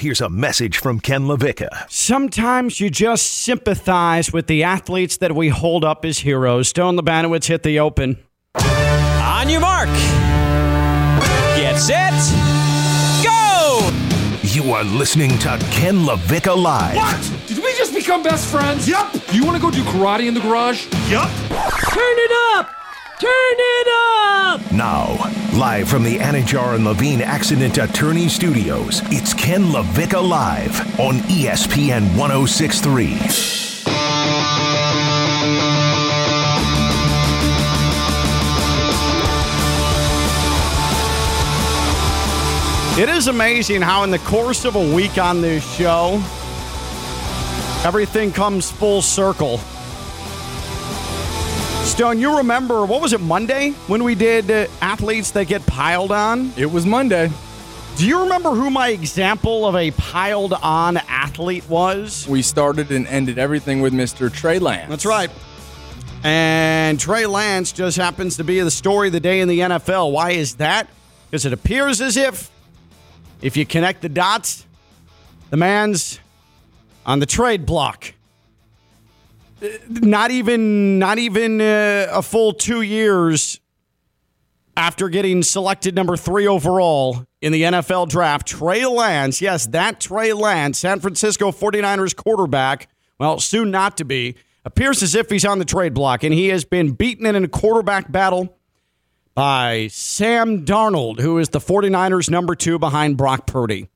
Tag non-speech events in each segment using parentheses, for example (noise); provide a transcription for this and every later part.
Here's a message from Ken LaVicka. Sometimes you just sympathize with the athletes that we hold up as heroes. Stone Labanowitz hit the open. On your mark. Get set. Go! You are listening to Ken LaVicka Live. What? Did we just become best friends? Yep. You want to go do karate in the garage? Yup. Turn it up! Turn it up! Now, live from the Anidjar and Levine Accident Attorney Studios, it's Ken LaVicka Live on ESPN 1063. It is amazing how, in the course of a week on this show, everything comes full circle. Stone, you remember, what was it, Monday when we did uh, athletes that get piled on? It was Monday. Do you remember who my example of a piled on athlete was? We started and ended everything with Mr. Trey Lance. That's right. And Trey Lance just happens to be the story of the day in the NFL. Why is that? Because it appears as if, if you connect the dots, the man's on the trade block. Not even, not even uh, a full two years after getting selected number three overall in the NFL draft, Trey Lance, yes, that Trey Lance, San Francisco 49ers quarterback, well, soon not to be, appears as if he's on the trade block, and he has been beaten in a quarterback battle by Sam Darnold, who is the 49ers number two behind Brock Purdy.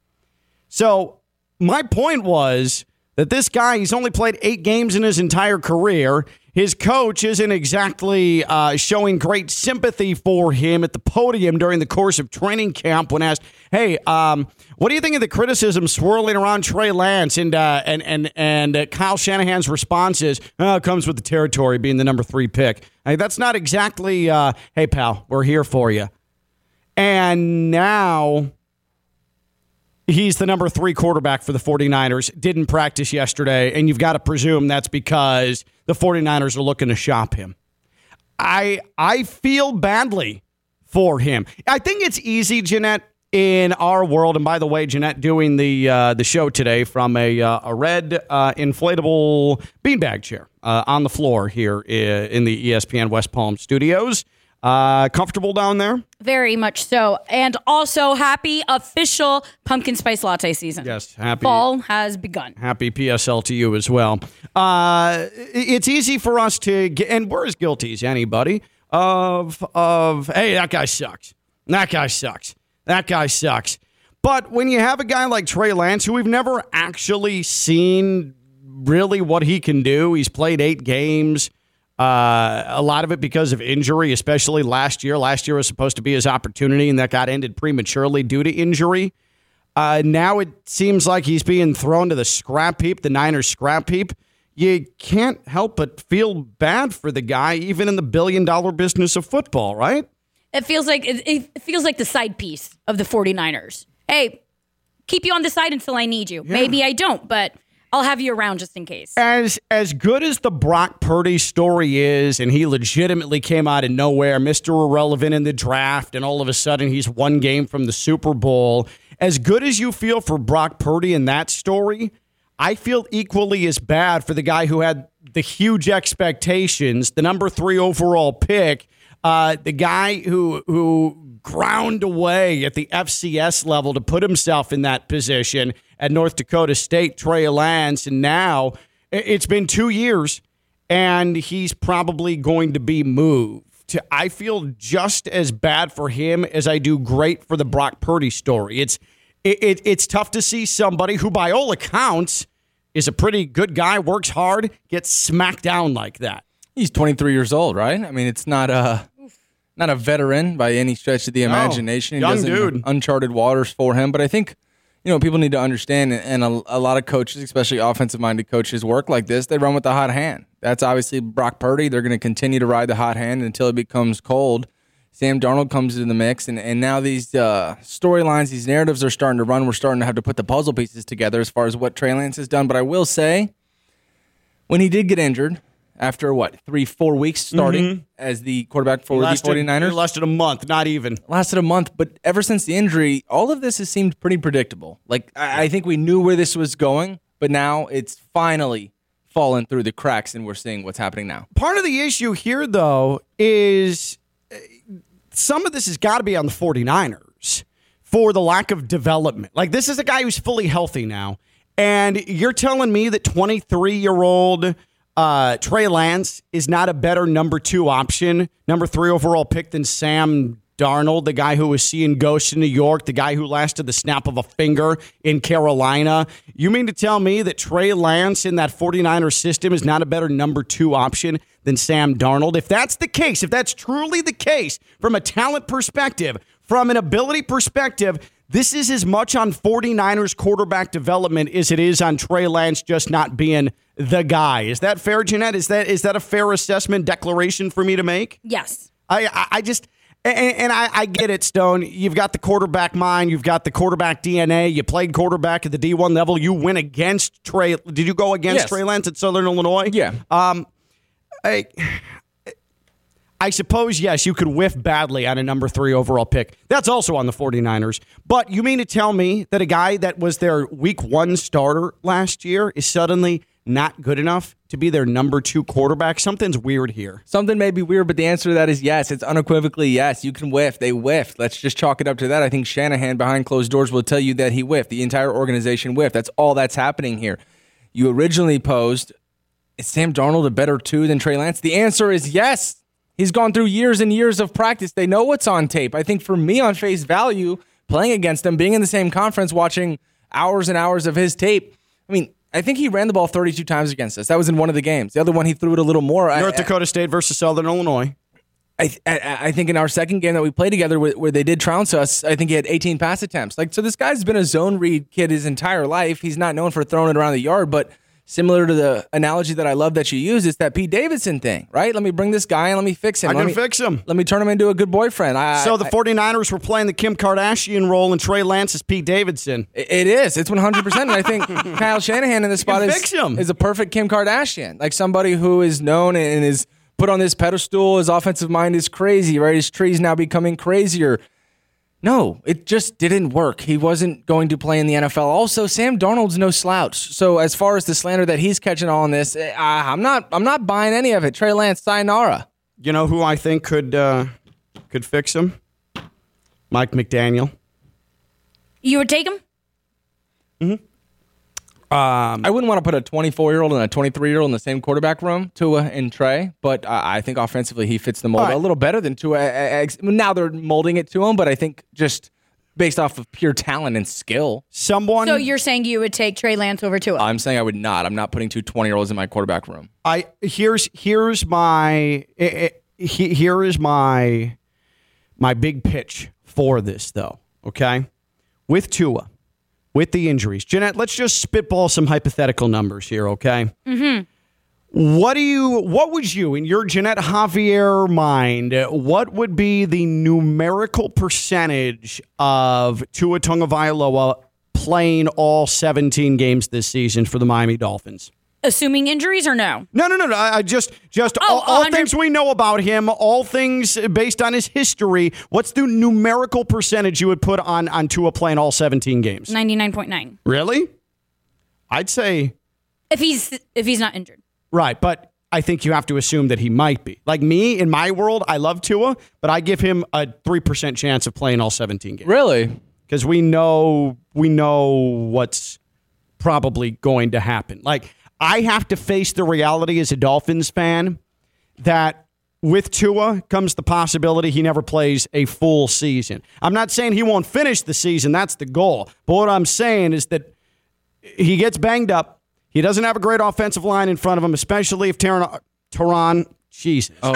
So, my point was that this guy, he's only played eight games in his entire career. His coach isn't exactly uh, showing great sympathy for him at the podium during the course of training camp when asked, "Hey, um, what do you think of the criticism swirling around Trey Lance?" And uh, and and and uh, Kyle Shanahan's response is, oh, "It comes with the territory, being the number three pick." Like, that's not exactly, uh, "Hey, pal, we're here for you." And now he's the number three quarterback for the 49ers, didn't practice yesterday, and you've got to presume that's because the 49ers are looking to shop him. I I feel badly for him. I think it's easy, Jeanette, in our world. And by the way, Jeanette doing the uh, the show today from a uh, a red uh, inflatable beanbag chair uh, on the floor here in the ESPN West Palm studios. Uh, comfortable down there? Very much so. And also, happy official pumpkin spice latte season. Yes, happy Fall has begun. Happy PSL to you as well. Uh, it's easy for us to get, and we're as guilty as anybody of of hey, that guy sucks. That guy sucks. That guy sucks. But when you have a guy like Trey Lance, who we've never actually seen really what he can do, he's played eight games. Uh, a lot of it because of injury, especially last year. Last year was supposed to be his opportunity, and that got ended prematurely due to injury. Uh, now it seems like he's being thrown to the scrap heap, the Niners scrap heap. You can't help but feel bad for the guy, even in the billion dollar business of football, right? It feels like it, it feels like the side piece of the 49ers. Hey, keep you on the side until I need you. Maybe I don't, but I'll have you around just in case. As as good as the Brock Purdy story is, and he legitimately came out of nowhere, Mr. Irrelevant in the draft, and all of a sudden he's one game from the Super Bowl. As good as you feel for Brock Purdy in that story, I feel equally as bad for the guy who had the huge expectations, the number three overall pick, uh, the guy who who ground away at the FCS level to put himself in that position at North Dakota State, Trey Lance, and now it's been two years, and he's probably going to be moved. I feel just as bad for him as I do great for the Brock Purdy story. It's it, it, it's tough to see somebody who, by all accounts, is a pretty good guy, works hard, get smacked down like that. He's 23 years old, right? I mean, it's not a not a veteran by any stretch of the imagination. He young dude. uncharted waters for him. But I think you know people need to understand, and a, a lot of coaches, especially offensive-minded coaches, work like this. They run with the hot hand. That's obviously Brock Purdy. They're going to continue to ride the hot hand until it becomes cold. Sam Darnold comes into the mix, and, and now these uh, storylines, these narratives are starting to run. We're starting to have to put the puzzle pieces together as far as what Trey Lance has done. But I will say, when he did get injured, after what three, four weeks starting as the quarterback for the lasted, 49ers. it lasted a month, not even. lasted a month, but ever since the injury, all of this has seemed pretty predictable. Like I, I think we knew where this was going, but now it's finally fallen through the cracks, and we're seeing what's happening now. Part of the issue here, though, is uh, some of this has got to be on the 49ers for the lack of development. Like, this is a guy who's fully healthy now. And you're telling me that 23 year old uh, Trey Lance is not a better number two option, number three overall pick than Sam Darnold, the guy who was seeing ghosts in New York, the guy who lasted the snap of a finger in Carolina. You mean to tell me that Trey Lance in that 49er system is not a better number two option than Sam Darnold? If that's the case, if that's truly the case from a talent perspective, from an ability perspective, this is as much on 49ers quarterback development as it is on Trey Lance just not being the guy. Is that fair, Jeanette? Is that is that a fair assessment declaration for me to make? Yes. I I, I just and, and I, I get it, Stone. You've got the quarterback mind. You've got the quarterback DNA. You played quarterback at the D1 level. You went against Trey. Did you go against Yes. Trey Lance at Southern Illinois? Yeah. Um, I, I suppose, yes, you could whiff badly on a number three overall pick. That's also on the 49ers. But you mean to tell me that a guy that was their week one starter last year is suddenly not good enough to be their number two quarterback? Something's weird here. Something may be weird, but the answer to that is yes. It's unequivocally yes. You can whiff. They whiffed. Let's just chalk it up to that. I think Shanahan behind closed doors will tell you that he whiffed. The entire organization whiffed. That's all that's happening here. You originally posed, is Sam Darnold a better two than Trey Lance? The answer is yes. He's gone through years and years of practice. They know what's on tape. I think for me, on face value, playing against him, being in the same conference, watching hours and hours of his tape, I mean, I think he ran the ball 32 times against us. That was in one of the games. The other one, he threw it a little more. I- North Dakota State versus Southern Illinois. I, I, I think in our second game that we played together where, where they did trounce us, I think he had 18 pass attempts. Like so, this guy's been a zone read kid his entire life. He's not known for throwing it around the yard, but similar to the analogy that I love that you use, it's that Pete Davidson thing, right? Let me bring this guy and let me fix him. I let can me, fix him. Let me turn him into a good boyfriend. I, So the I- 49ers were playing the Kim Kardashian role and Trey Lance is Pete Davidson. It is. It's 100%. And I think (laughs) Kyle Shanahan in this spot is, is a perfect Kim Kardashian. Like somebody who is known and is put on this pedestal. His offensive mind is crazy, right? His tree's now becoming crazier. No, it just didn't work. He wasn't going to play in the NFL. Also, Sam Darnold's no slouch. So as far as the slander that he's catching on this, eh, I, I'm not. I'm not buying any of it. Trey Lance, sayonara. You know who I think could uh, could fix him? Mike McDaniel. You would take him? I wouldn't want to put a 24 year old and a 23 year old in the same quarterback room, Tua and Trey, but uh, I think offensively he fits the mold All right. a little better than Tua. Uh, Now they're molding it to him, but I think just based off of pure talent and skill, Someone So you're saying you would take Trey Lance over Tua? I'm saying I would not. I'm not putting two 20 year olds in my quarterback room. I here's here's my eh, eh, he- here is my my big pitch for this though. Okay, with Tua, with the injuries, Jeanette. Let's just spitball some hypothetical numbers here. Okay. Mm-hmm. What do you? What would you, in your Jeanette Javier mind, what would be the numerical percentage of Tua Tagovailoa playing all 17 games this season for the Miami Dolphins? Assuming injuries or no? No, no, no, no. I I just, just Oh, all, all things we know about him, all things based on his history. What's the numerical percentage you would put on on Tua playing all 17 games? 99.9. Really? I'd say If he's if he's not injured. right, but I think you have to assume that he might be. Like me, in my world, I love Tua, but I give him a three percent chance of playing all 17 games Really? because we know we know what's probably going to happen. Like I have to face the reality as a Dolphins fan that with Tua comes the possibility he never plays a full season. I'm not saying he won't finish the season, that's the goal. But what I'm saying is that he gets banged up. He doesn't have a great offensive line in front of him, especially if Taron, Jesus. Oh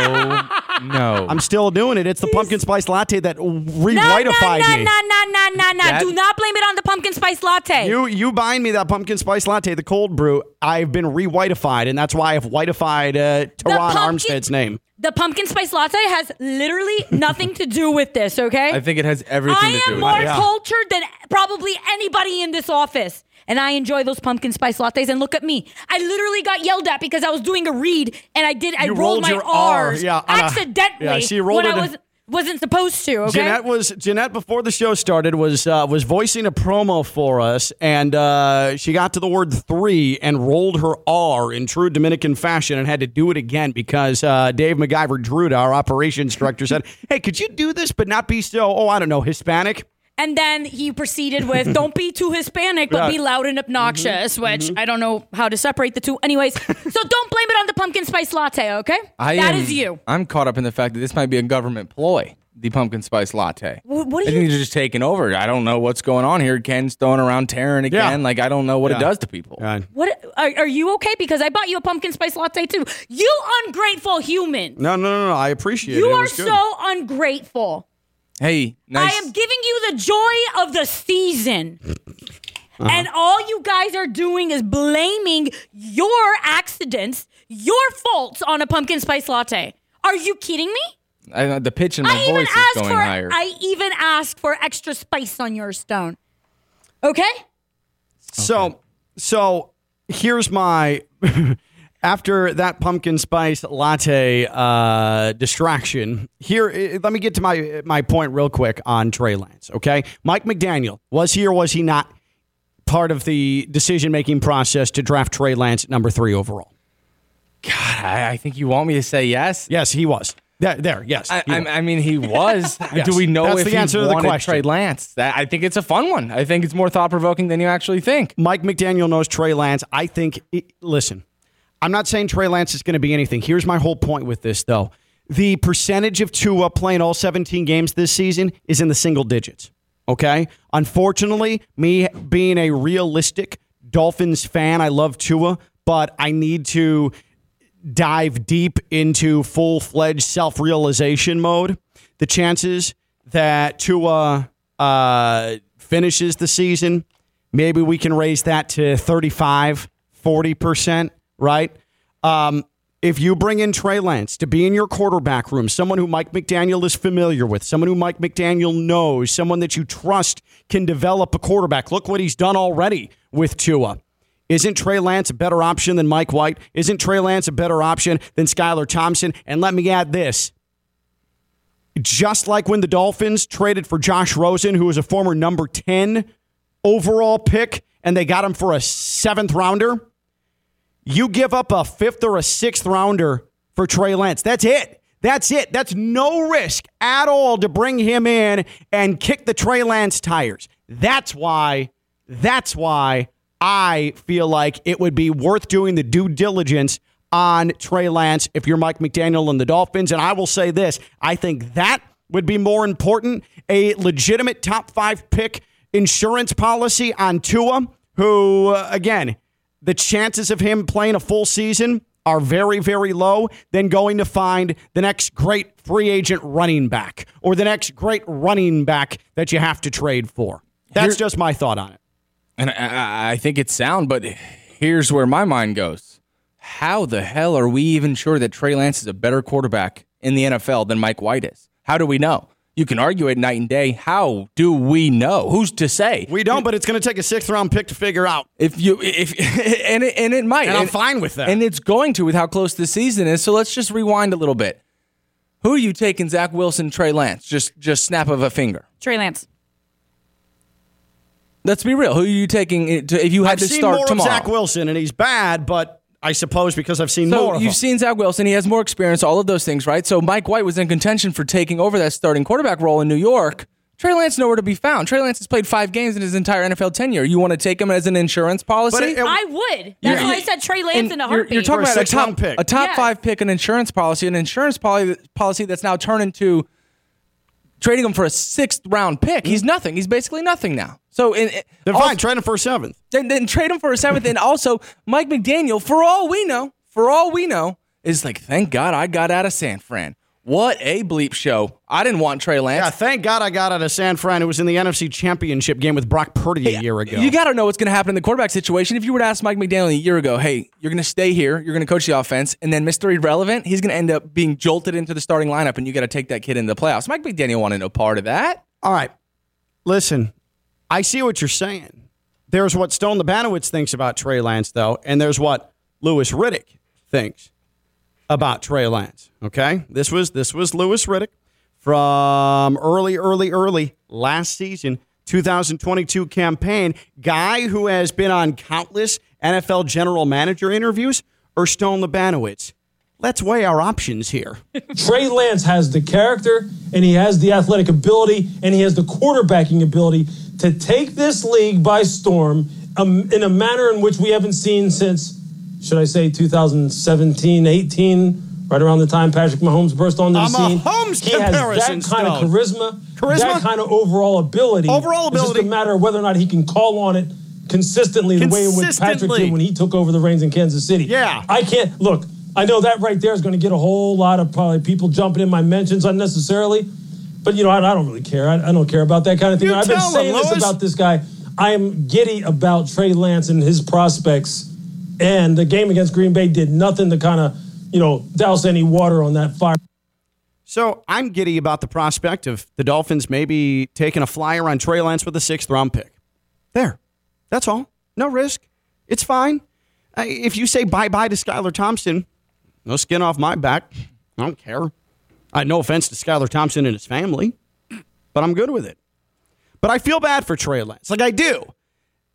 no! I'm still doing it. It's the pumpkin spice latte that No, no, no, re-whitified no, me. no, no, no, no. That- Do not blame it on the pumpkin spice latte. You you buying me that pumpkin spice latte, the cold brew. I've been re-whitified, and that's why I've whitified uh, Terron pumpkin- Armstead's name. The pumpkin spice latte has literally nothing to do with this, okay? (laughs) I think it has everything I to do am with more it. cultured than probably anybody in this office. And I enjoy those pumpkin spice lattes. And look at me. I literally got yelled at because I was doing a read and I did I You rolled, rolled my your R, R's yeah, on a- accidentally yeah, she rolled when it I in- was wasn't supposed to, okay? Jeanette was Jeanette before the show started was uh, was voicing a promo for us, and uh, she got to the word three and rolled her R in true Dominican fashion, and had to do it again because uh, Dave McGyver Druda, our operations director, said, (laughs) "Hey, could you do this but not be so oh I don't know Hispanic?" And then he proceeded with, (laughs) "Don't be too Hispanic, but Yeah. Mm-hmm. be loud and obnoxious," which I don't know how to separate the two. Anyways, (laughs) so don't blame it on the pumpkin spice latte, okay? I That am, is you. I'm caught up in the fact that this might be a government ploy. The pumpkin spice latte. Wh- what I are think you? they're just taking over. I don't know what's going on here. Ken's throwing around Taryn again. Yeah. Like I don't know what Yeah. it does to people. Uh, What are, are you okay? Because I bought you a pumpkin spice latte too. You ungrateful human. no, no, no, no. I appreciate it. You are was so ungrateful. Hey, nice. I am giving you the joy of the season. Uh-huh. And all you guys are doing is blaming your accidents, your faults on a pumpkin spice latte. Are you kidding me? I, the pitch in my I voice is going for higher. I even asked for extra spice on your stone. Okay? So, so here's my (laughs) after that pumpkin spice latte uh, distraction. Here, let me get to my my point real quick on Trey Lance. Okay, Mike McDaniel was he or was he not part of the decision making process to draft Trey Lance at number three overall? God, I, I think you want me to say yes. Yes, he was. There, there yes. I, I. I mean, he was. (laughs) Yes. Do we know That's if the he answer to the wanted question. Trey Lance? That, I think it's a fun one. I think it's more thought provoking than you actually think. Mike McDaniel knows Trey Lance. I think, listen, I'm not saying Trey Lance is going to be anything. Here's my whole point with this, though. The percentage of Tua playing all 17 games this season is in the single digits. Okay? Unfortunately, me being a realistic Dolphins fan, I love Tua, but I need to dive deep into full fledged self realization mode. The chances that Tua uh, finishes the season, maybe we can raise that to 35, 40%, right? Um, if you bring in Trey Lance to be in your quarterback room, someone who Mike McDaniel is familiar with, someone who Mike McDaniel knows, someone that you trust can develop a quarterback. Look what he's done already with Tua. Isn't Trey Lance a better option than Mike White? Isn't Trey Lance a better option than Skylar Thompson? And let me add this. Just like when the Dolphins traded for Josh Rosen, who was a former number 10 overall pick, and they got him for a seventh rounder, you give up a fifth or a sixth rounder for Trey Lance. That's it. That's it. That's no risk at all to bring him in and kick the Trey Lance tires. That's why, that's why I feel like it would be worth doing the due diligence on Trey Lance if you're Mike McDaniel and the Dolphins. And I will say this I think that would be more important a legitimate top five pick insurance policy on Tua, who, uh, again, the chances of him playing a full season are very, very low, than going to find the next great free agent running back or the next great running back that you have to trade for. That's Here- just my thought on it. And I, I- I think it's sound, but here's where my mind goes. How the hell are we even sure that Trey Lance is a better quarterback in the NFL than Mike White is? How do we know? You can argue it night and day. How do we know? Who's to say? We don't, but it's going to take a sixth round pick to figure out. If you if (laughs) and it, and it might, And I'm fine with that. and it's going to with how close the season is. So let's just rewind a little bit. Who are you taking? Zach Wilson, Trey Lance? Just just snap of a finger. Trey Lance. Let's be real. Who are you taking eh, to, if you had I've to seen start more tomorrow? of Zach Wilson, and he's bad, but I suppose because I've seen So more you've him. seen Zach Wilson. He has more experience, all of those things, right? So Mike White was in contention for taking over that starting quarterback role in New York. Trey Lance nowhere to be found. Trey Lance has played five games in his entire NFL tenure. You want to take him as an insurance policy? But it- I would. That's why I said Trey Lance And in a you're, heartbeat. you're talking For a about a six-round top, pick. a top Yes. five pick, an insurance policy, an insurance policy, policy that's now turned into trading him for a sixth round pick. He's mm-hmm. nothing. He's basically nothing now. So in, Then also- fine, trade him for a seventh. then, then trade him for a seventh. and also, Mike McDaniel, for all we know, for all we know, is like, thank God I got out of San Fran. What a bleep show. I didn't want Trey Lance. Yeah, thank God I got out of San Fran. It was in the NFC Championship game with Brock Purdy a year ago. You got to know what's going to happen in the quarterback situation. If you were to ask Mike McDaniel a year ago, hey, you're going to stay here, you're going to coach the offense, and then Mr. Irrelevant, he's going to end up being jolted into the starting lineup, and you got to take that kid into the playoffs. Mike McDaniel wanted no part of that. All right. Listen, I see what you're saying. There's what Stone Labanowitz thinks about Trey Lance, though, and there's what Louis Riddick thinks about Trey Lance. Okay, this was this was Louis Riddick from early, early, early last season, 2022 campaign. Guy who has been on countless NFL general manager interviews, or Stone Labanowitz. Let's weigh our options here. (laughs) Trey Lance has the character and he has the athletic ability and he has the quarterbacking ability to take this league by storm um, in a manner in which we haven't seen since, should I say, 2017, 18, right around the time Patrick Mahomes burst onto the I'm scene. Holmes he has that kind of charisma, Charisma? that kind of overall ability. Overall ability. It's just a matter of whether or not he can call on it consistently, the way in which Patrick did when he took over the reins in Kansas City. Yeah. I can't look. I know that right there is going to get a whole lot of probably people jumping in my mentions unnecessarily, but you know I, I don't really care. I, I don't care about that kind of thing. You I've been saying this Lois. about this guy. I am giddy about Trey Lance and his prospects, and the game against Green Bay did nothing to kind of you know douse any water on that fire. So I'm giddy about the prospect of the Dolphins maybe taking a flyer on Trey Lance with a sixth round pick. There. That's all. No risk. It's fine. If you say bye bye to Skylar Thompson, no skin off my back. I don't care. I no offense to Skylar Thompson and his family, but I'm good with it. But I feel bad for Trey Lance. Like I do.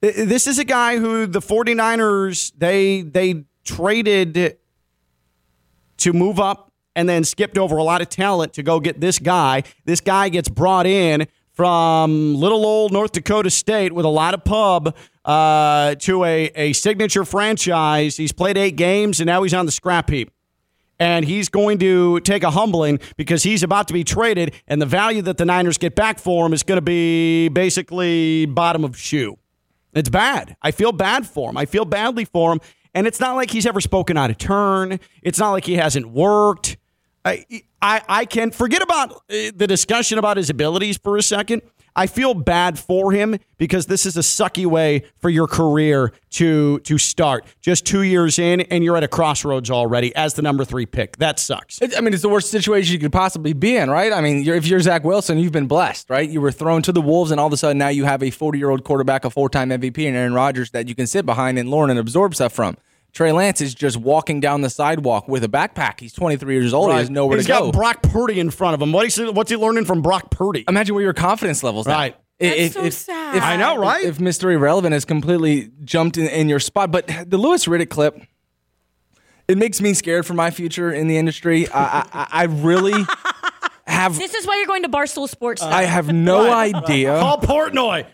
This is a guy who the 49ers they they traded to move up and then skipped over a lot of talent to go get this guy. This guy gets brought in from little old North Dakota State with a lot of pub uh, to a, a signature franchise. He's played eight games and now he's on the scrap heap. And he's going to take a humbling because he's about to be traded, and the value that the Niners get back for him is going to be basically bottom of shoe. It's bad. I feel bad for him. I feel badly for him. And it's not like he's ever spoken out of turn. It's not like he hasn't worked. I, I, I can forget about uh, the discussion about his abilities for a second. I feel bad for him because this is a sucky way for your career to to start. Just two years in, and you're at a crossroads already as the number three pick. That sucks. I mean, it's the worst situation you could possibly be in, right? I mean, you're, if you're Zach Wilson, you've been blessed, right? You were thrown to the Wolves, and all of a sudden now you have a 40 year old quarterback, a four time MVP, and Aaron Rodgers that you can sit behind and learn and absorb stuff from. Trey Lance is just walking down the sidewalk with a backpack. He's 23 years old. He has nowhere He's to go. He's got Brock Purdy in front of him. What he, what's he learning from Brock Purdy? Imagine where your confidence levels at. Right. That's so sad. I know, right? If Mr. Irrelevant has completely jumped in, in your spot, but the Louis Riddick clip, it makes me scared for my future in the industry. I, I, I really (laughs) have. This is why you're going to Barstool Sports. (laughs) now. I have no idea. Paul Portnoy.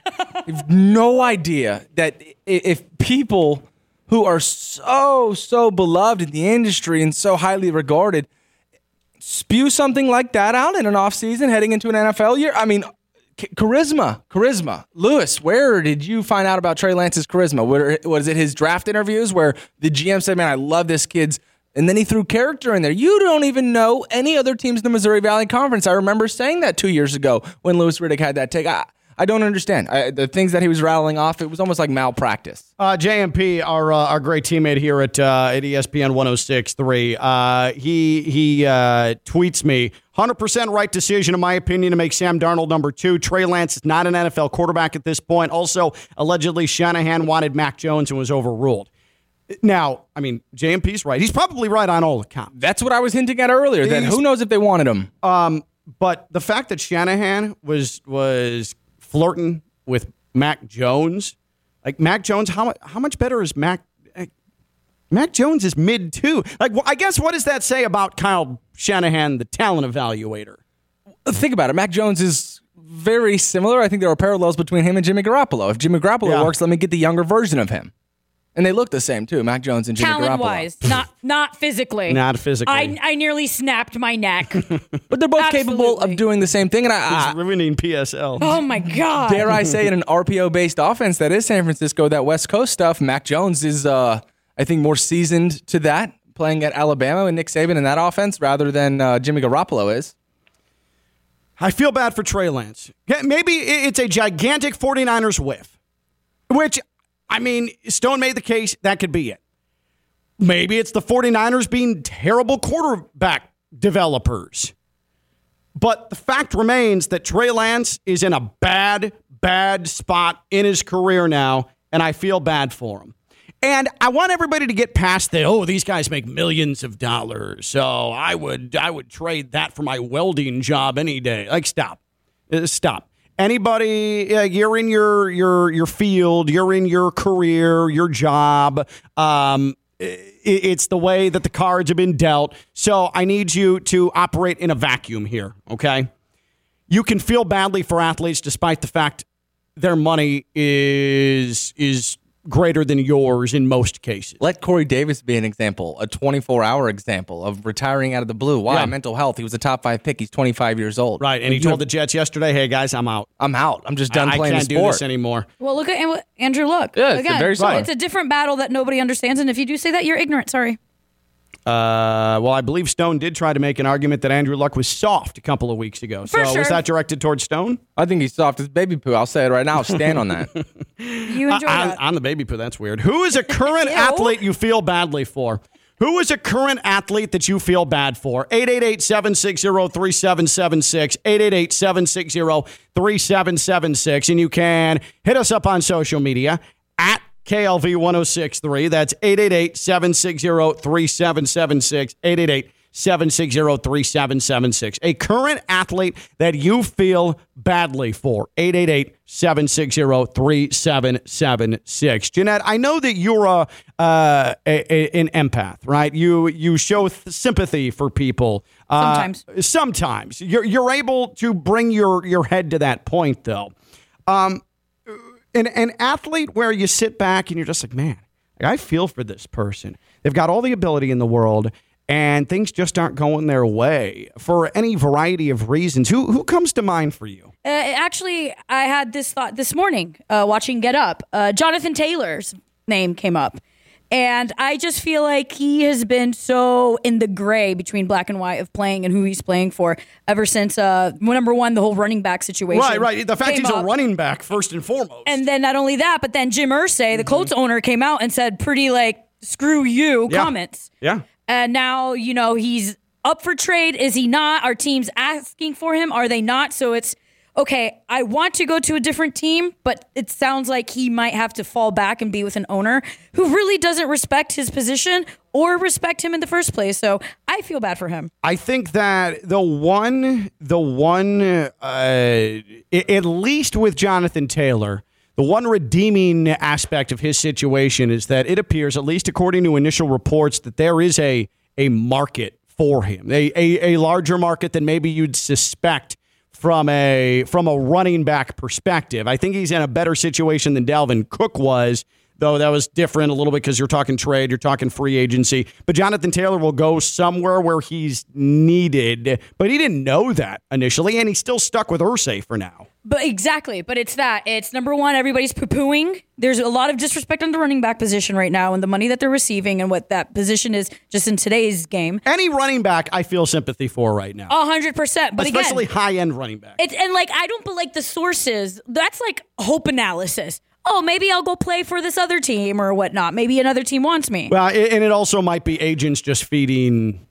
no idea that if people who are so so beloved in the industry and so highly regarded spew something like that out in an offseason heading into an NFL year, I mean charisma, charisma. Louis, where did you find out about Trey Lance's charisma? Where, was it his draft interviews where the GM said, "Man, I love this kid's," and then he threw character in there. You don't even know any other teams in the Missouri Valley Conference. I remember saying that two years ago when Louis Riddick had that take. I, I don't understand I, the things that he was rattling off. It was almost like malpractice. Uh, JMP, our uh, our great teammate here at uh, at ESPN 106.3, uh, he he uh, tweets me 100% right decision in my opinion to make Sam Darnold number two. Trey Lance is not an NFL quarterback at this point. Also, allegedly Shanahan wanted Mac Jones and was overruled. Now, I mean, JMP's right. He's probably right on all accounts. That's what I was hinting at earlier. He's- who knows if they wanted him? Um, but the fact that Shanahan was was flirting with Mac Jones, like Mac Jones, how much how much better is Mac? eh, Mac Jones is mid two. Like, I guess what does that say about Kyle Shanahan, the talent evaluator? think about it. Mac Jones is very similar. I think there are parallels between him and Jimmy Garoppolo. If Jimmy Garoppolo Yeah. works, let me get the younger version of him. And they look the same too, Mac Jones and Jimmy Talent Garoppolo. wise, not not physically. (laughs) Not physically. I, I nearly snapped my neck. (laughs) But they're both capable Absolutely. of doing the same thing. And I, He's ruining PSL. oh my god! dare I say, in an RPO based offense that is San Francisco, that West Coast stuff, Mac Jones is, uh, I think, more seasoned to that. playing at Alabama and Nick Saban in that offense rather than uh, Jimmy Garoppolo is. I feel bad for Trey Lance. Yeah, Maybe i- it's a gigantic 49ers whiff, which, I mean, Stone made the case that could be it. Maybe it's the 49ers being terrible quarterback developers. But the fact remains that Trey Lance is in a bad, bad spot in his career now, and I feel bad for him. And I want everybody to get past the oh these guys make millions of dollars, so I would I would trade that for my welding job any day. Like stop, Uh, stop. Anybody, uh, you're in your your your field, you're in your career, your job. Um, i- it's the way that the cards have been dealt. So I need you to operate in a vacuum here, okay? You can feel badly for athletes despite the fact their money is is greater than yours in most cases. Let Corey Davis be an example, a 24 hour example of retiring out of the blue. Why? Yeah. Mental health. He was a top five pick. He's 25 years old. Right, and he told have- the Jets yesterday, "Hey guys, I'm out. I'm out. I'm just done I, I playing can't the do this anymore." Well, look at Andrew Luck. Yeah, it's Again, very similar. it's a different battle that nobody understands. And if you do say that, you're ignorant. Sorry. Uh, well, I believe Stone did try to make an argument that Andrew Luck was soft a couple of weeks ago. For so sure. was that directed towards Stone? I think he's soft as baby poo. I'll say it right now. I'll stand on that. (laughs) You enjoy on, that. on the baby poo. That's weird. Who is a (laughs) current athlete you feel badly for? Who is a current athlete that you feel bad for? 888-760-3776, 888-760-3776. And you can hit us up on social media at KLV1063. That's 888-760-3776, 888 760 3776. A current athlete that you feel badly for. 888 760 3776. Jeanette, I know that you're a, uh, a, a- an empath, right? You you show th- sympathy for people. Uh, Sometimes. Sometimes. You're, you're able to bring your, your head to that point, though. Um, an, an athlete where you sit back and you're just like, man, I feel for this person. They've got all the ability in the world, and things just aren't going their way for any variety of reasons. Who who comes to mind for you? Uh, actually, I had this thought this morning uh, watching Get Up. Uh, Jonathan Taylor's name came up. And I just feel like he has been so in the gray between black and white of playing and who he's playing for ever since, uh, number one, the whole running back situation. Right, right. The fact he's a running back first and foremost. And then not only that, but then Jim Irsay, the Colts owner, came out and said pretty like "screw you" Yeah. comments. yeah. And now you know he's up for trade. Is he not? Our team's asking for him. Are they not? So it's okay. I want to go to a different team, but it sounds like he might have to fall back and be with an owner who really doesn't respect his position or respect him in the first place. So I feel bad for him. I think that the one, the one, uh, at least with Jonathan Taylor, the one redeeming aspect of his situation is that it appears, at least according to initial reports, that there is a a market for him, a a, a larger market than maybe you'd suspect from a from a running back perspective. I think he's in a better situation than Dalvin Cook was, though that was different a little bit because you're talking trade, you're talking free agency. But Jonathan Taylor will go somewhere where he's needed, but he didn't know that initially, and he's still stuck with Irsay for now. But exactly, but it's that. It's number one, everybody's poo pooing. There's a lot of disrespect on the running back position right now and the money that they're receiving and what that position is just in today's game. Any running back, I feel sympathy for right now, A hundred percent. But especially high end running back. it's and like I don't but like the sources. That's like hope analysis. Oh, maybe I'll go play for this other team or whatnot. Maybe another team wants me. Well, and it also might be agents just feeding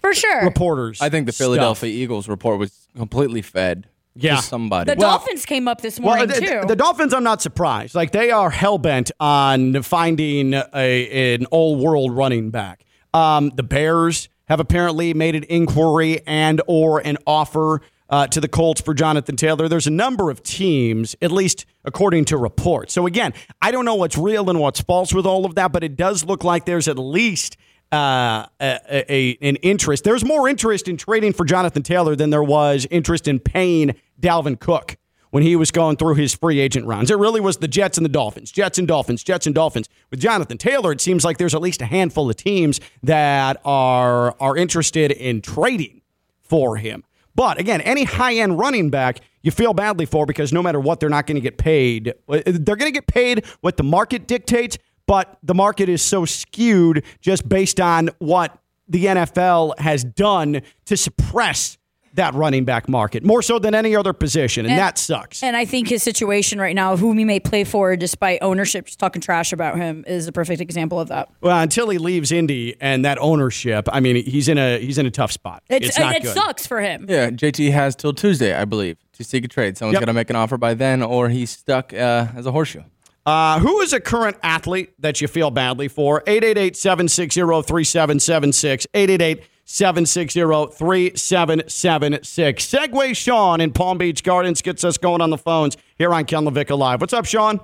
For sure. reporters. I think the stuff. Philadelphia Eagles report was completely fed Yeah. to somebody. The Dolphins came up this Well, morning the, too. the Dolphins, I'm not surprised. Like they are hell bent on finding a an all world running back. Um, the Bears have apparently made an inquiry and or an offer uh, to the Colts for Jonathan Taylor. There's a number of teams, at least according to reports. So again, I don't know what's real and what's false with all of that, but it does look like there's at least uh, a, a, an interest. There's more interest in trading for Jonathan Taylor than there was interest in paying Dalvin Cook when he was going through his free agent rounds. It really was the Jets and the Dolphins, Jets and Dolphins, Jets and Dolphins. With Jonathan Taylor, it seems like there's at least a handful of teams that are are interested in trading for him. But again, any high end running back, you feel badly for because no matter what, they're not going to get paid. Uh, they're going to get paid what the market dictates, but the market is so skewed just based on what the NFL has done to suppress that running back market more so than any other position, and, And- that sucks. And I think his situation right now, whom he may play for despite ownership just talking trash about him, is a perfect example of that. well, until he leaves Indy and that ownership, I mean, he's in a he's in a tough spot. It's, not it good. sucks for him. Yeah, JT has till Tuesday, I believe, to seek a trade. Someone's Yep. got to make an offer by then, or he's stuck uh, as a horseshoe. Uh, who is a current athlete that you feel badly for? 888 760 3776. 888 760 3776. Segway Sean in Palm Beach Gardens gets us going on the phones here on Ken LaVicka Live. What's up, Sean?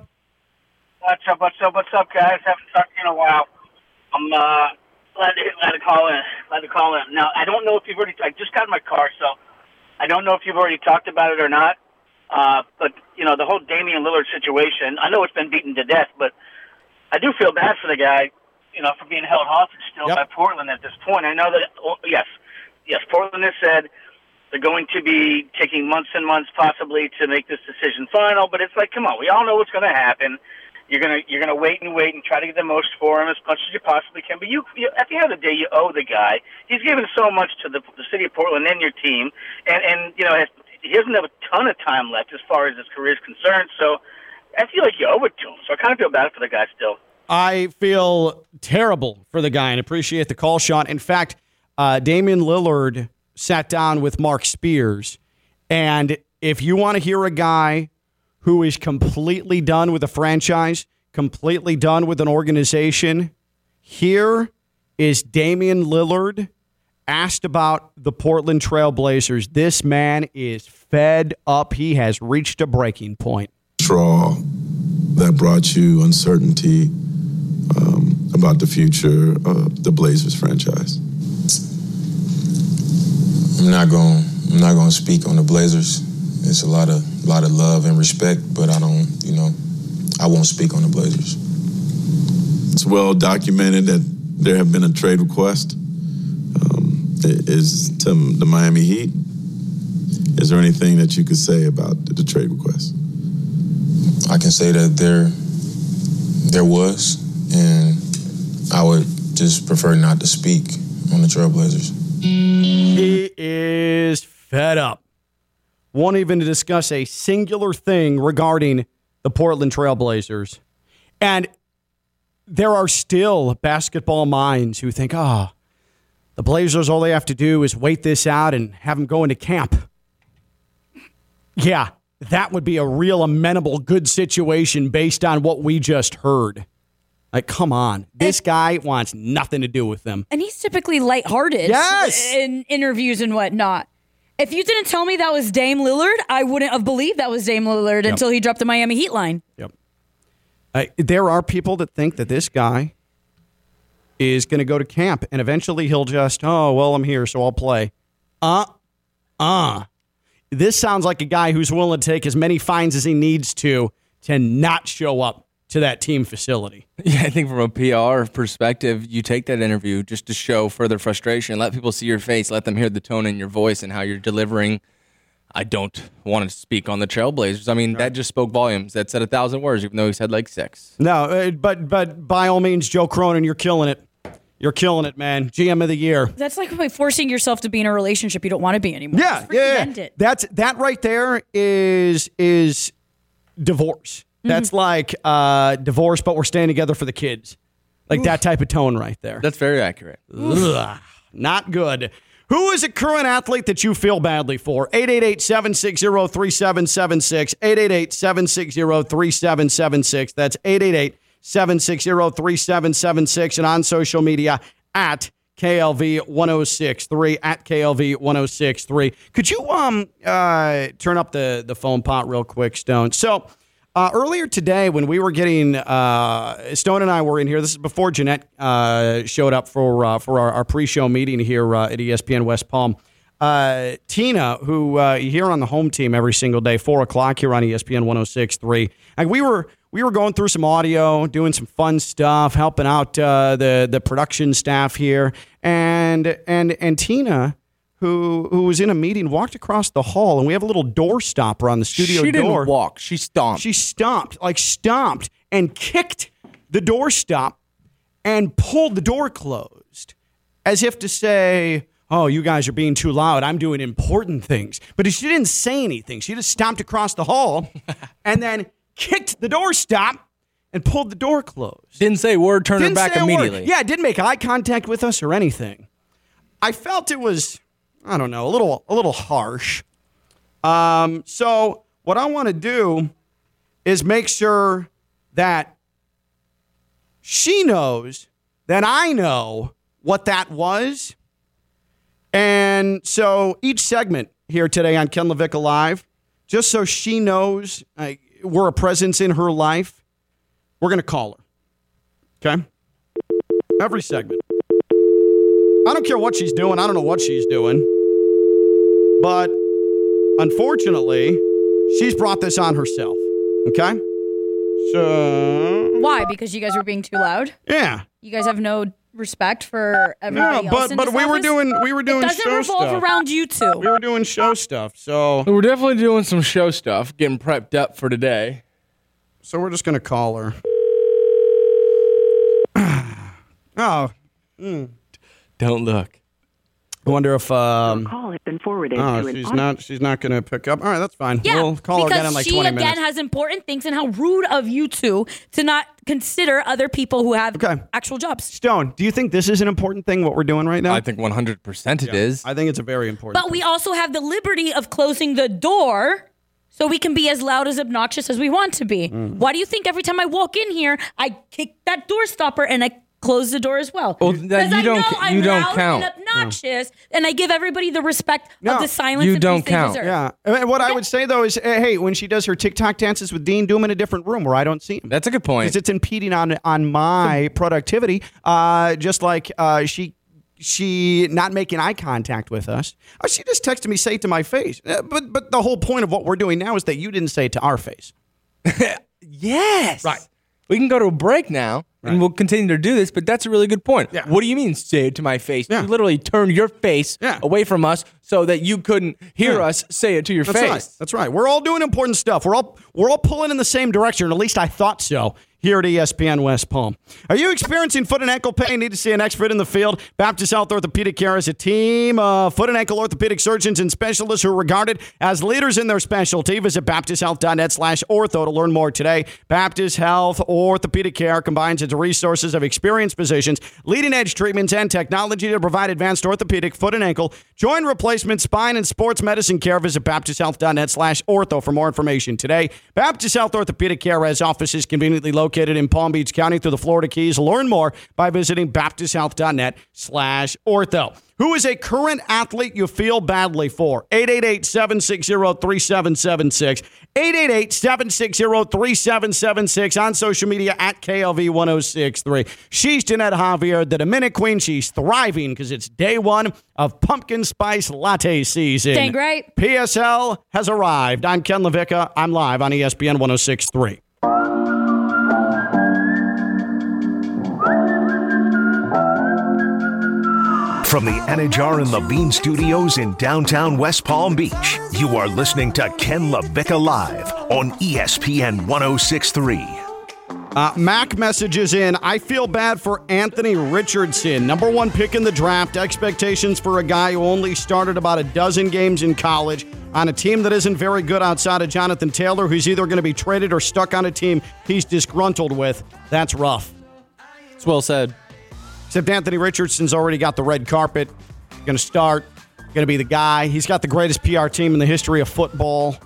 What's up? What's up? What's up, guys? Haven't talked in a while. I'm uh, glad to glad to call in. Glad to call in. Now, I don't know if you've already. I just got in my car, so I don't know if you've already talked about it or not. Uh, but you know, the whole Damian Lillard situation. I know it's been beaten to death, but I do feel bad for the guy. You know, for being held hostage still Yep. by Portland at this point. I know that. oh, Yes, yes. Portland has said they're going to be taking months and months possibly to make this decision final. But it's like, come on, we all know what's going to happen. You're gonna you're gonna wait and wait and try to get the most for him as much as you possibly can. But you, you at the end of the day, you owe the guy. He's given so much to the, the city of Portland and your team, and and you know has, he doesn't have a ton of time left as far as his career is concerned. So I feel like you owe it to him. So I kind of feel bad for the guy still. I feel terrible for the guy and appreciate the call, Sean. In fact, uh, Damian Lillard sat down with Marc Spears. And if you want to hear a guy who is completely done with a franchise, completely done with an organization, here is Damian Lillard asked about the Portland Trailblazers. This man is fed up. He has reached a breaking point. straw that brought you uncertainty um, about the future of the Blazers franchise? I'm not going. I'm not going to speak on the Blazers. It's a lot of lot of love and respect, but I don't. You know, I won't speak on the Blazers. It's well documented that there have been a trade request. Um, is to the Miami Heat. Is there anything that you could say about the, the trade request? I can say that there there was, and I would just prefer not to speak on the Trailblazers. He is fed up. Won't even discuss a singular thing regarding the Portland Trailblazers. And there are still basketball minds who think, ah, the Blazers, all they have to do is wait this out and have them go into camp. Yeah, that would be a real amenable, good situation based on what we just heard. Like, come on. This guy wants nothing to do with them. And he's typically lighthearted Yes! in interviews and whatnot. If you didn't tell me that was Dame Lillard, I wouldn't have believed that was Dame Lillard until he dropped the Miami Heat line. Yep. Uh, there are people that think that this guy is going to go to camp and eventually he'll just, oh, well, I'm here, so I'll play. Uh, uh. This sounds like a guy who's willing to take as many fines as he needs to to not show up to that team facility. (laughs) Yeah, I think from a PR perspective, you take that interview just to show further frustration. Let people see your face. Let them hear the tone in your voice and how you're delivering. I don't want to speak on the Trailblazers. I mean, that just spoke volumes. That said a thousand words, even though he said like six. No, uh, but but by all means, Joe Cronin, you're killing it. You're killing it, man. GM of the year. That's like forcing yourself to be in a relationship you don't want to be anymore. Yeah, yeah, yeah. end it. That's that right there is is divorce. Mm-hmm. That's like uh, divorce, but we're staying together for the kids. Like that type of tone right there. That's very accurate. Ugh, not good. Who is a current athlete that you feel badly for? 888-760-3776. 888-760-3776. That's 888-760-3776. And on social media at KLV 1063 at KLV 1063. Could you um uh turn up the the phone pot real quick, Stone? So uh, earlier today, when we were getting uh, Stone and I were in here, this is before Jeanette uh, showed up for uh, for our, our pre-show meeting here uh, at ESPN West Palm. Uh, Tina, who you on the home team every single day, four o'clock here on ESPN 106.3. Like we were we were going through some audio, doing some fun stuff, helping out the the production staff here, and and and Tina. Who, who was in a meeting walked across the hall and we have a little door stopper on the studio she door didn't walk. She stomped. she stomped, like stomped and kicked the door stop and pulled the door closed as if to say, Oh, you guys are being too loud. I'm doing important things. But she didn't say anything. She just stomped across the hall (laughs) and then kicked the door stop and pulled the door closed. Didn't say a word, turned her Didn't back say a word. immediately. Yeah, didn't make eye contact with us or anything. I felt it was, I don't know, a little a little harsh. Um, so what I want to do is make sure that she knows that I know what that was. And so each segment here today on Ken Levick Live, just so she knows we're a presence in her life, we're going to call her. Okay? Every segment. I don't care what she's doing. I don't know what she's doing. But unfortunately, she's brought this on herself. Okay? So. Why? Because you guys were being too loud? Yeah. You guys have no respect for everybody No, else but but this we were doing we were doing It doesn't show revolve stuff. around you two. We were doing show stuff. So We're definitely doing some show stuff, getting prepped up for today. So we're just gonna call her. (sighs) oh. mm. Don't look. I wonder if um call has been forwarded oh, to she's auto- not she's not gonna pick up. All right, that's fine. Yeah, we'll call her because again in like she 20 again minutes. has important things, and how rude of you two to not consider other people who have actual jobs. Stone, do you think this is an important thing what we're doing right now? I think 100% it is. I think it's a very important. But we also have the liberty of closing the door so we can be as loud as obnoxious as we want to be. Mm. Why do you think every time I walk in here, I kick that door stopper and I close the door as well? Well, that you I don't know ca- I'm you don't loud count. and obnoxious, and I give everybody the respect No, of the silence you don't peace they count. deserve. Yeah. And What I would say though is, uh, hey, when she does her TikTok dances with Dean, do them in a different room where I don't see him. That's a good point. Because it's impeding on on my productivity. Uh, just like uh, she she not making eye contact with us. Uh, she just texted me, say it to my face. Uh, but but the whole point of what we're doing now is that you didn't say it to our face. (laughs) Yes. Right. We can go to a break now and we'll continue to do this, but that's a really good point. What do you mean say it to my face? You literally turned your face away from us so that you couldn't hear Yeah. us say it to your That's face. right. That's right. We're all doing important stuff. We're all we're all pulling in the same direction. At least I thought so. Here at ESPN West Palm. Are you experiencing foot and ankle pain? Need to see an expert in the field? Baptist Health Orthopedic Care is a team of foot and ankle orthopedic surgeons and specialists who are regarded as leaders in their specialty. Visit baptisthealth.net slash ortho to learn more today. Baptist Health Orthopedic Care combines its resources of experienced physicians, leading edge treatments, and technology to provide advanced orthopedic, foot and ankle, joint replacement, spine, and sports medicine care. Visit baptisthealth.net slash ortho for more information today. Baptist Health Orthopedic Care has offices conveniently located in Palm Beach County through the Florida Keys. Learn more by visiting baptisthealth.net slash ortho. Who is a current athlete you feel badly for? 888-760-3776. 888-760-3776 on social media at KLV1063. She's Jeanette Javier, the Dominic Queen. She's thriving because it's day one of pumpkin spice latte season. Dang great. PSL has arrived. I'm Ken LaVicka. I'm live on ESPN 1063. From the Anidjar and Levine Studios in downtown West Palm Beach, you are listening to Ken LaVicka Live on ESPN 1063. Uh, Mac messages in. I feel bad for Anthony Richardson, number one pick in the draft. Expectations for a guy who only started about a dozen games in college on a team that isn't very good outside of Jonathan Taylor, who's either going to be traded or stuck on a team he's disgruntled with. That's rough. It's well said. Except Anthony Richardson's already got the red carpet. Going to start. Going to be the guy. He's got the greatest PR team in the history of football.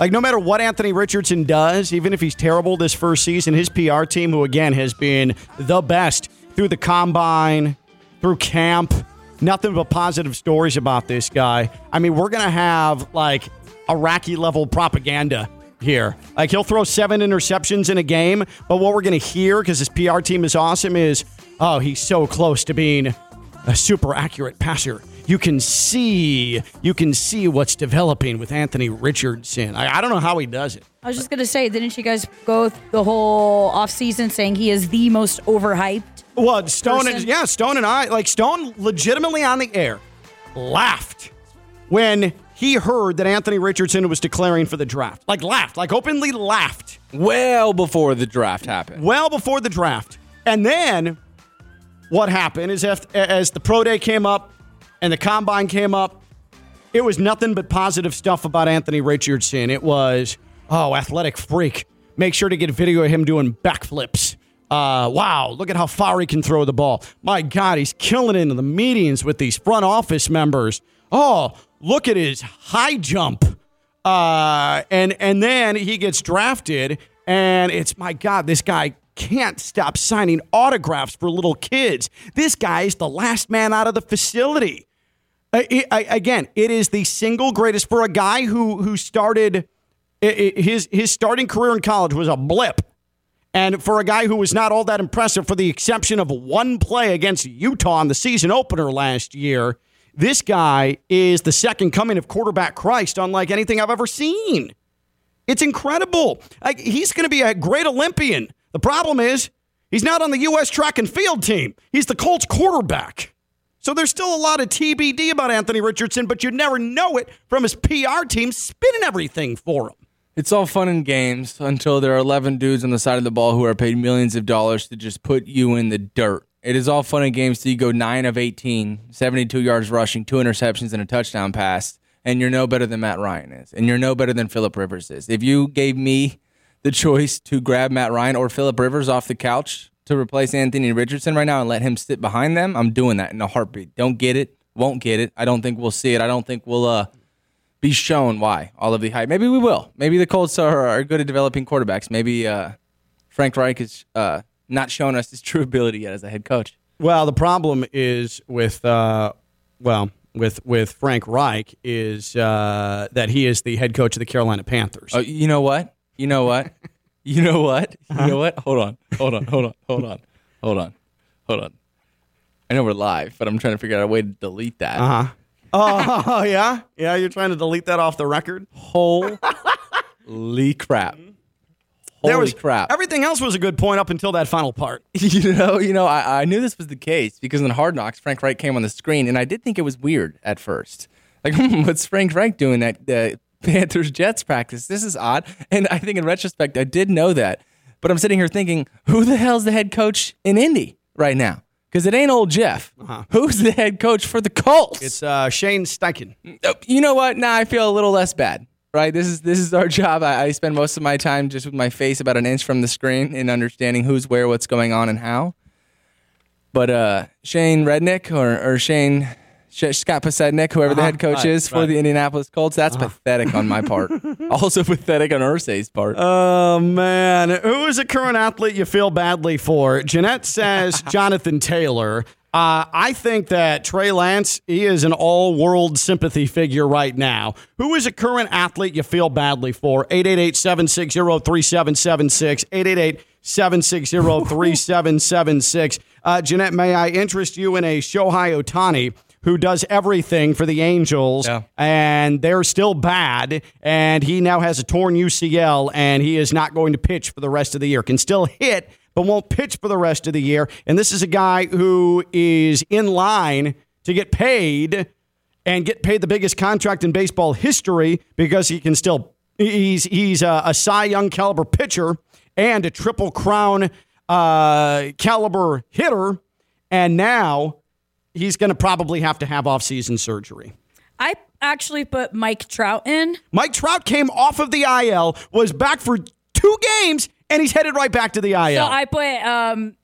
Like, no matter what Anthony Richardson does, even if he's terrible this first season, his PR team, who again has been the best through the combine, through camp, nothing but positive stories about this guy. I mean, we're going to have like Iraqi level propaganda here. Like, he'll throw seven interceptions in a game, but what we're going to hear, because his PR team is awesome, is oh, he's so close to being a super accurate passer. You can see, you can see what's developing with Anthony Richardson. I, I don't know how he does it. I was just gonna say, didn't you guys go the whole offseason saying he is the most overhyped? Well, Stone and yeah, Stone and I like Stone legitimately on the air laughed when he heard that Anthony Richardson was declaring for the draft. Like laughed, like openly laughed. Well before the draft happened. Well before the draft. And then what happened is if, as the pro day came up and the combine came up, it was nothing but positive stuff about Anthony Richardson. It was, oh, athletic freak. Make sure to get a video of him doing backflips. Uh, wow, look at how far he can throw the ball. My God, he's killing it in the meetings with these front office members. Oh, look at his high jump. Uh, and and then he gets drafted, and it's my God, this guy can't stop signing autographs for little kids. This guy is the last man out of the facility. I, I, again, it is the single greatest for a guy who who started his his starting career in college was a blip. And for a guy who was not all that impressive, for the exception of one play against Utah in the season opener last year, this guy is the second coming of quarterback Christ, unlike anything I've ever seen. It's incredible. Like, he's going to be a great Olympian. The problem is, he's not on the U.S. track and field team. He's the Colts quarterback. So there's still a lot of TBD about Anthony Richardson, but you'd never know it from his PR team spinning everything for him. It's all fun and games until there are 11 dudes on the side of the ball who are paid millions of dollars to just put you in the dirt. It is all fun and games till you go 9 of 18, 72 yards rushing, two interceptions, and a touchdown pass, and you're no better than Matt Ryan is, and you're no better than Philip Rivers is. If you gave me the choice to grab Matt Ryan or Philip Rivers off the couch to replace Anthony Richardson right now and let him sit behind them, I'm doing that in a heartbeat. Don't get it, won't get it. I don't think we'll see it. I don't think we'll uh, be shown why all of the hype. Maybe we will. Maybe the Colts are, are good at developing quarterbacks. Maybe uh, Frank Reich has uh, not shown us his true ability yet as a head coach. Well, the problem is with uh, well with with Frank Reich is uh, that he is the head coach of the Carolina Panthers. Oh, you know what? You know what? you know what? You know what? (laughs) Hold on. Hold on. Hold on. Hold on. Hold on. Hold on. I know we're live, but I'm trying to figure out a way to delete that. Uh huh. (laughs) Oh yeah, yeah. You're trying to delete that off the record. Holy crap! Holy there was crap! Everything else was a good point up until that final part. (laughs) You know, you know, I, I knew this was the case because in Hard Knocks, Frank Reich came on the screen, and I did think it was weird at first. Like, what's Frank Reich doing at the (laughs) Panthers Jets practice? This is odd. And I think in retrospect, I did know that, but I'm sitting here thinking, who the hell's the head coach in Indy right now? Because it ain't old Jeff. Uh-huh. Who's the head coach for the Colts? It's uh, Shane Steichen. You know what? Now I feel a little less bad. Right, this is this is our (laughs) job. I, I spend most of my time just with my face about an inch from the screen and understanding who's where, what's going on, and how. But uh, Shane Rednick or, or Shane Sh- Scott Pasednik, whoever the Uh-huh. head coach Right, is for right. the Indianapolis Colts, that's pathetic on my part. (laughs) also pathetic on Irsay's part. Oh man, who is a current athlete you feel badly for? Jeanette says (laughs) Jonathan Taylor. Uh, I think that Trey Lance, he is an all-world sympathy figure right now. Who is a current athlete you feel badly for? 888-760-3776, 888-760-3776. Uh, Jeanette, may I interest you in a Shohei Ohtani who does everything for the Angels, Yeah. and they're still bad. And he now has a torn UCL, and he is not going to pitch for the rest of the year. Can still hit, but won't pitch for the rest of the year. And this is a guy who is in line to get paid and get paid the biggest contract in baseball history because he can still he's he's a, a Cy Young caliber pitcher and a triple crown uh, caliber hitter, and now he's going to probably have to have offseason surgery. I actually put Mike Trout in. Mike Trout came off of the IL, was back for two games, and he's headed right back to the IL. So I put um,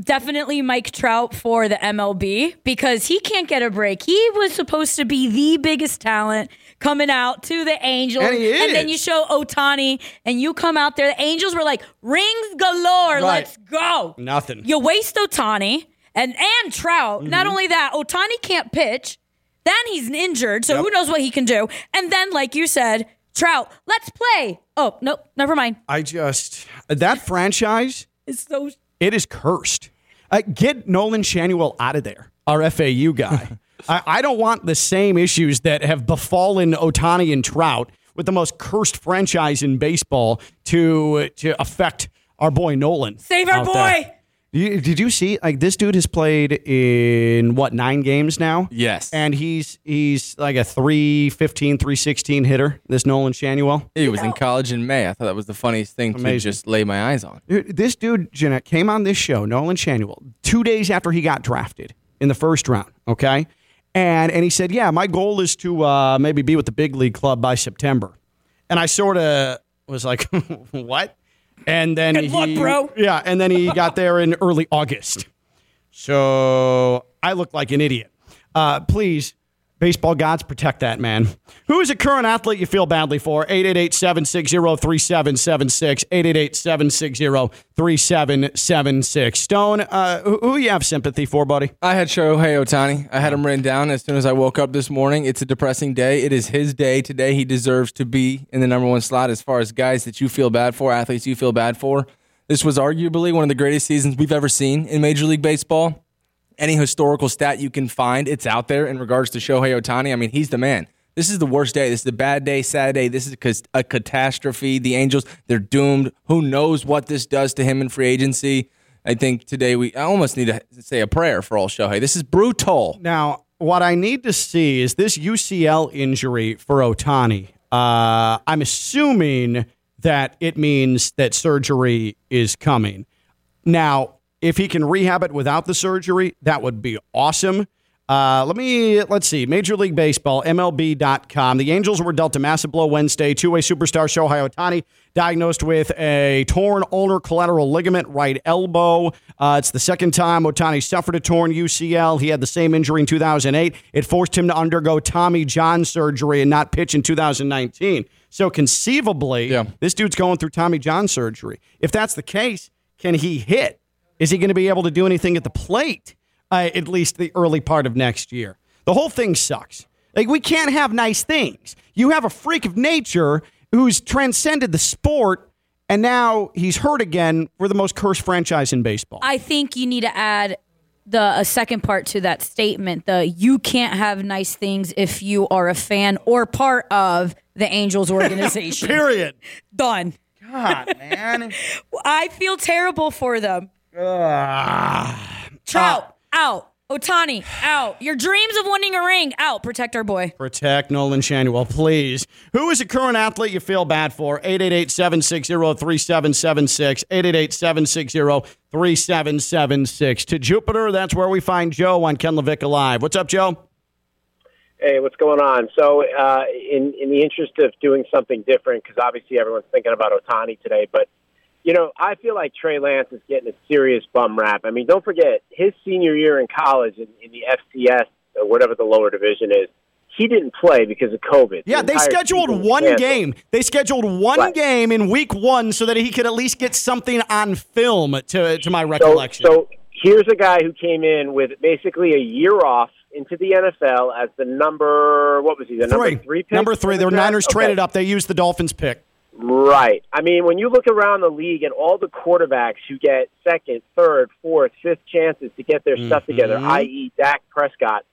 definitely Mike Trout for the MLB because he can't get a break. He was supposed to be the biggest talent coming out to the Angels. And he then you show Ohtani and you come out there. The Angels were like, rings galore. Let's go. Nothing. You waste Ohtani and, and Trout. Mm-hmm. Not only that, Ohtani can't pitch. Then he's injured. So who knows what he can do. And then, like you said, Trout, let's play. Oh, nope, never mind. I just that franchise It's so it is cursed. Uh, get Nolan Schanuel out of there, our FAU guy. (laughs) I, I don't want the same issues that have befallen Ohtani and Trout with the most cursed franchise in baseball to to affect our boy Nolan. Save our boy. there. You, did you see like this dude has played in what nine games now? Yes. and he's he's like a 315, 316 hitter. This Nolan Schanuel. He was in college in May. I thought that was the funniest thing to Amazing. just lay my eyes on. This dude, Jeanette, came on this show, Nolan Schanuel, two days after he got drafted in the first round. Okay, and and he said, "Yeah, my goal is to uh, maybe be with the big league club by September." And I sort of was like, (laughs) "What?" And then Good he, luck, bro. Yeah, and then he (laughs) got there in early August. So I look like an idiot. Uh, please, baseball gods, protect that man. Who is a current athlete you feel badly for? 888-760-3776. 888-760-3776. Stone, uh, who, who you have sympathy for, buddy? I had Shohei Ohtani. I had him written down as soon as I woke up this morning. It's a depressing day. It is his day today. He deserves to be in the number one slot as far as guys that you feel bad for, athletes you feel bad for. This was arguably one of the greatest seasons we've ever seen in Major League Baseball. Any historical stat you can find, it's out there in regards to Shohei Ohtani. I mean, he's the man. This is the worst day. This is a bad day, sad day. This is a catastrophe. The Angels, they're doomed. Who knows what this does to him in free agency? I think today we I almost need to say a prayer for all Shohei. This is brutal. Now, what I need to see is this UCL injury for Ohtani. Uh, I'm assuming that it means that surgery is coming. Now, if he can rehab it without the surgery, that would be awesome. Uh, let me let's see. Major League Baseball, MLB.com. The Angels were dealt a massive blow Wednesday. Two-way superstar Shohei Ohtani diagnosed with a torn ulnar collateral ligament, right elbow. Uh, it's the second time Ohtani suffered a torn UCL. He had the same injury in 2008. It forced him to undergo Tommy John surgery and not pitch in 2019. So conceivably, this dude's going through Tommy John surgery. If that's the case, can he hit? Is he going to be able to do anything at the plate? Uh, at least the early part of next year. The whole thing sucks. Like we can't have nice things. You have a freak of nature who's transcended the sport, and now he's hurt again for the most cursed franchise in baseball. I think you need to add the a second part to that statement. The you can't have nice things if you are a fan or part of the Angels organization. (laughs) Period. Done. God, man. (laughs) I feel terrible for them. Trout out. Ohtani out. Your dreams of winning a ring out. Protect our boy. Protect Nolan Schanuel, please. Who is a current athlete you feel bad for? 888-760-3776. 888-760-3776. To Jupiter, that's where we find Joe on Ken LaVicka Live. What's up, Joe? Hey, what's going on? So, uh, in in the interest of doing something different, because obviously everyone's thinking about Ohtani today, but you know, I feel like Trey Lance is getting a serious bum rap. I mean, don't forget his senior year in college in, in the FCS or uh, whatever the lower division is. He didn't play because of COVID. Yeah, The they scheduled one canceled. game. They scheduled one Right. game in week one so that he could at least get something on film, to, to my recollection. so here's a guy who came in with basically a year off into the NFL as the number what was he the number three pick Number three. The? Niners Okay. traded up. They used the Dolphins pick. Right. I mean, when you look around the league at all the quarterbacks who get second, third, fourth, fifth chances to get their stuff together, Mhm. i.e., Dak Prescott,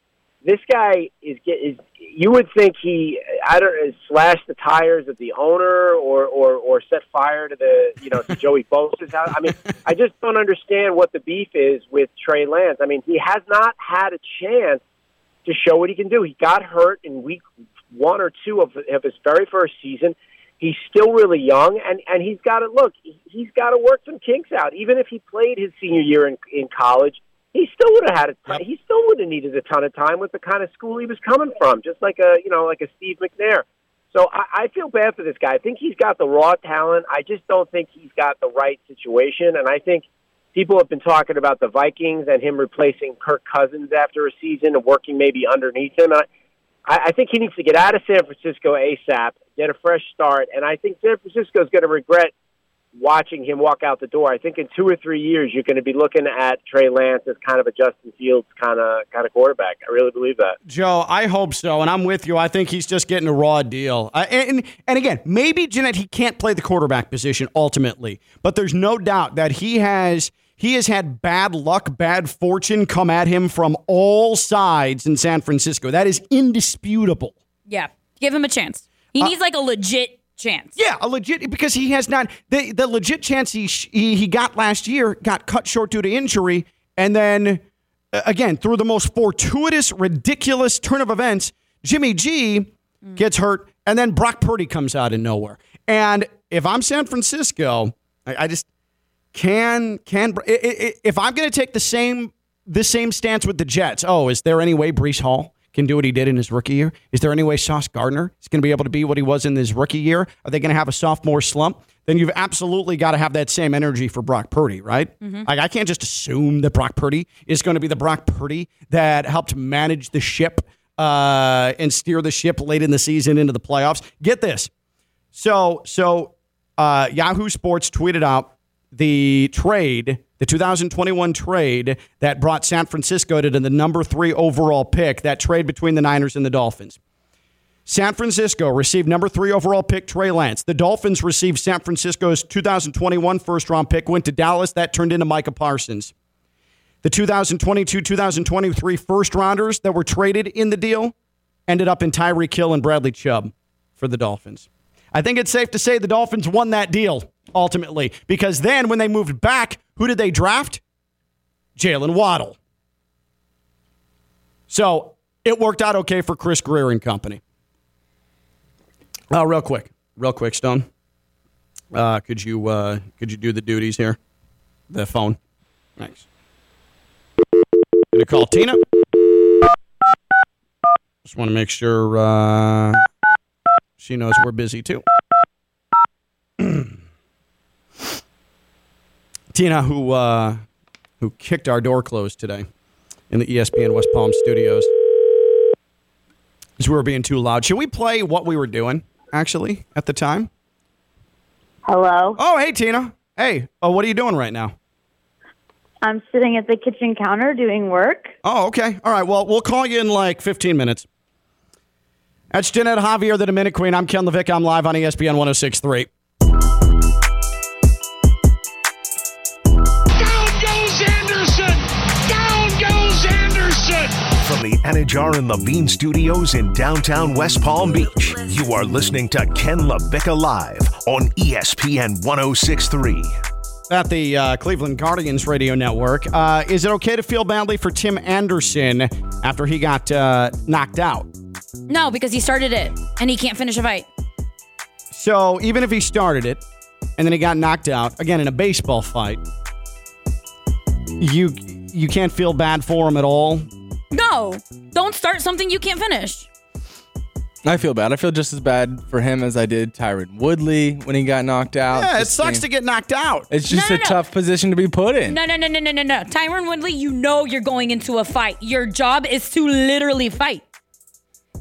this guy is get is. You would think he, I don't know, slash the tires of the owner or or or set fire to the you know to Joey Bosa's house. I mean, (laughs) I just don't understand what the beef is with Trey Lance. I mean, he has not had a chance to show what he can do. He got hurt in week one or two of, of his very first season. He's still really young, and and he's got to look. he- He's got to work some kinks out. Even if he played his senior year in in college, he still would have had a ton, he still would have needed a ton of time with the kind of school he was coming from, just like a you know like a Steve McNair. So I, I feel bad for this guy. I think he's got the raw talent. I just don't think he's got the right situation, and I think people have been talking about the Vikings and him replacing Kirk Cousins after a season and working maybe underneath him. And I, I think he needs to get out of San Francisco ASAP, get a fresh start, and I think San Francisco is going to regret watching him walk out the door. I think in two or three years you're going to be looking at Trey Lance as kind of a Justin Fields kind of kind of quarterback. I really believe that. Joe, I hope so, and I'm with you. I think he's just getting a raw deal. Uh, and and again, maybe Jeanette he can't play the quarterback position ultimately, but there's no doubt that he has he has had bad luck, bad fortune come at him from all sides in San Francisco. That is indisputable. Yeah. Give him a chance. He Uh, needs like a legit chance. Yeah, a legit because he has not the the legit chance he he, he got last year got cut short due to injury, and then uh, again through the most fortuitous, ridiculous turn of events, Jimmy G gets hurt, and then Brock Purdy comes out of nowhere. And if I'm San Francisco, I, I just can can if I'm going to take the same the same stance with the Jets. Oh, is there any way Breece Hall can do what he did in his rookie year? Is there any way Sauce Gardner is going to be able to be what he was in his rookie year? Are they going to have a sophomore slump? Then you've absolutely got to have that same energy for Brock Purdy, right? Like I can't just assume that Brock Purdy is going to be the Brock Purdy that helped manage the ship uh, and steer the ship late in the season into the playoffs. Get this. So, so uh, Yahoo Sports tweeted out the trade, the 2021 trade that brought San Francisco to the number three overall pick, that trade between the Niners and the Dolphins. San Francisco received number three overall pick Trey Lance. The Dolphins received San Francisco's 2021 first round pick, went to Dallas. That turned into Micah Parsons. The 2022 2023 first rounders that were traded in the deal ended up in Tyreek Hill and Bradley Chubb for the Dolphins. I think it's safe to say the Dolphins won that deal ultimately because then when they moved back, who did they draft? Jaylen Waddle. So it worked out okay for Chris Grier and company. Uh, real quick, real quick, Stone. Uh, could you uh, could you do the duties here? The phone. Thanks. Gonna call Tina. Just want to make sure uh, she knows we're busy too. (clears throat) Tina, who uh, who kicked our door closed today in the ESPN West Palm studios, because we were being too loud. Should we play what we were doing actually at the time? Hello. Oh, hey Tina. Hey, oh, what are you doing right now? I'm sitting at the kitchen counter doing work. Oh, okay. All right. Well, we'll call you in like 15 minutes. That's Jeanette Javier, the Dominic Queen. I'm Ken Levick. I'm live on ESPN 1063. Down goes Anderson! Down goes Anderson! From the Anidjar and Levine Studios in downtown West Palm Beach, you are listening to Ken LaVicka Live on ESPN 1063. At the uh, Cleveland Guardians radio network, uh, is it okay to feel badly for Tim Anderson after he got uh, knocked out? No, because he started it and he can't finish a fight. So even if he started it and then he got knocked out again in a baseball fight, you you can't feel bad for him at all. No, don't start something you can't finish. I feel bad. I feel just as bad for him as I did Tyron Woodley when he got knocked out. Yeah, it Just sucks being- to get knocked out. It's just No, a no, no. tough position to be put in. No, no, no, no, no, no, no. Tyron Woodley, you know you're going into a fight. Your job is to literally fight.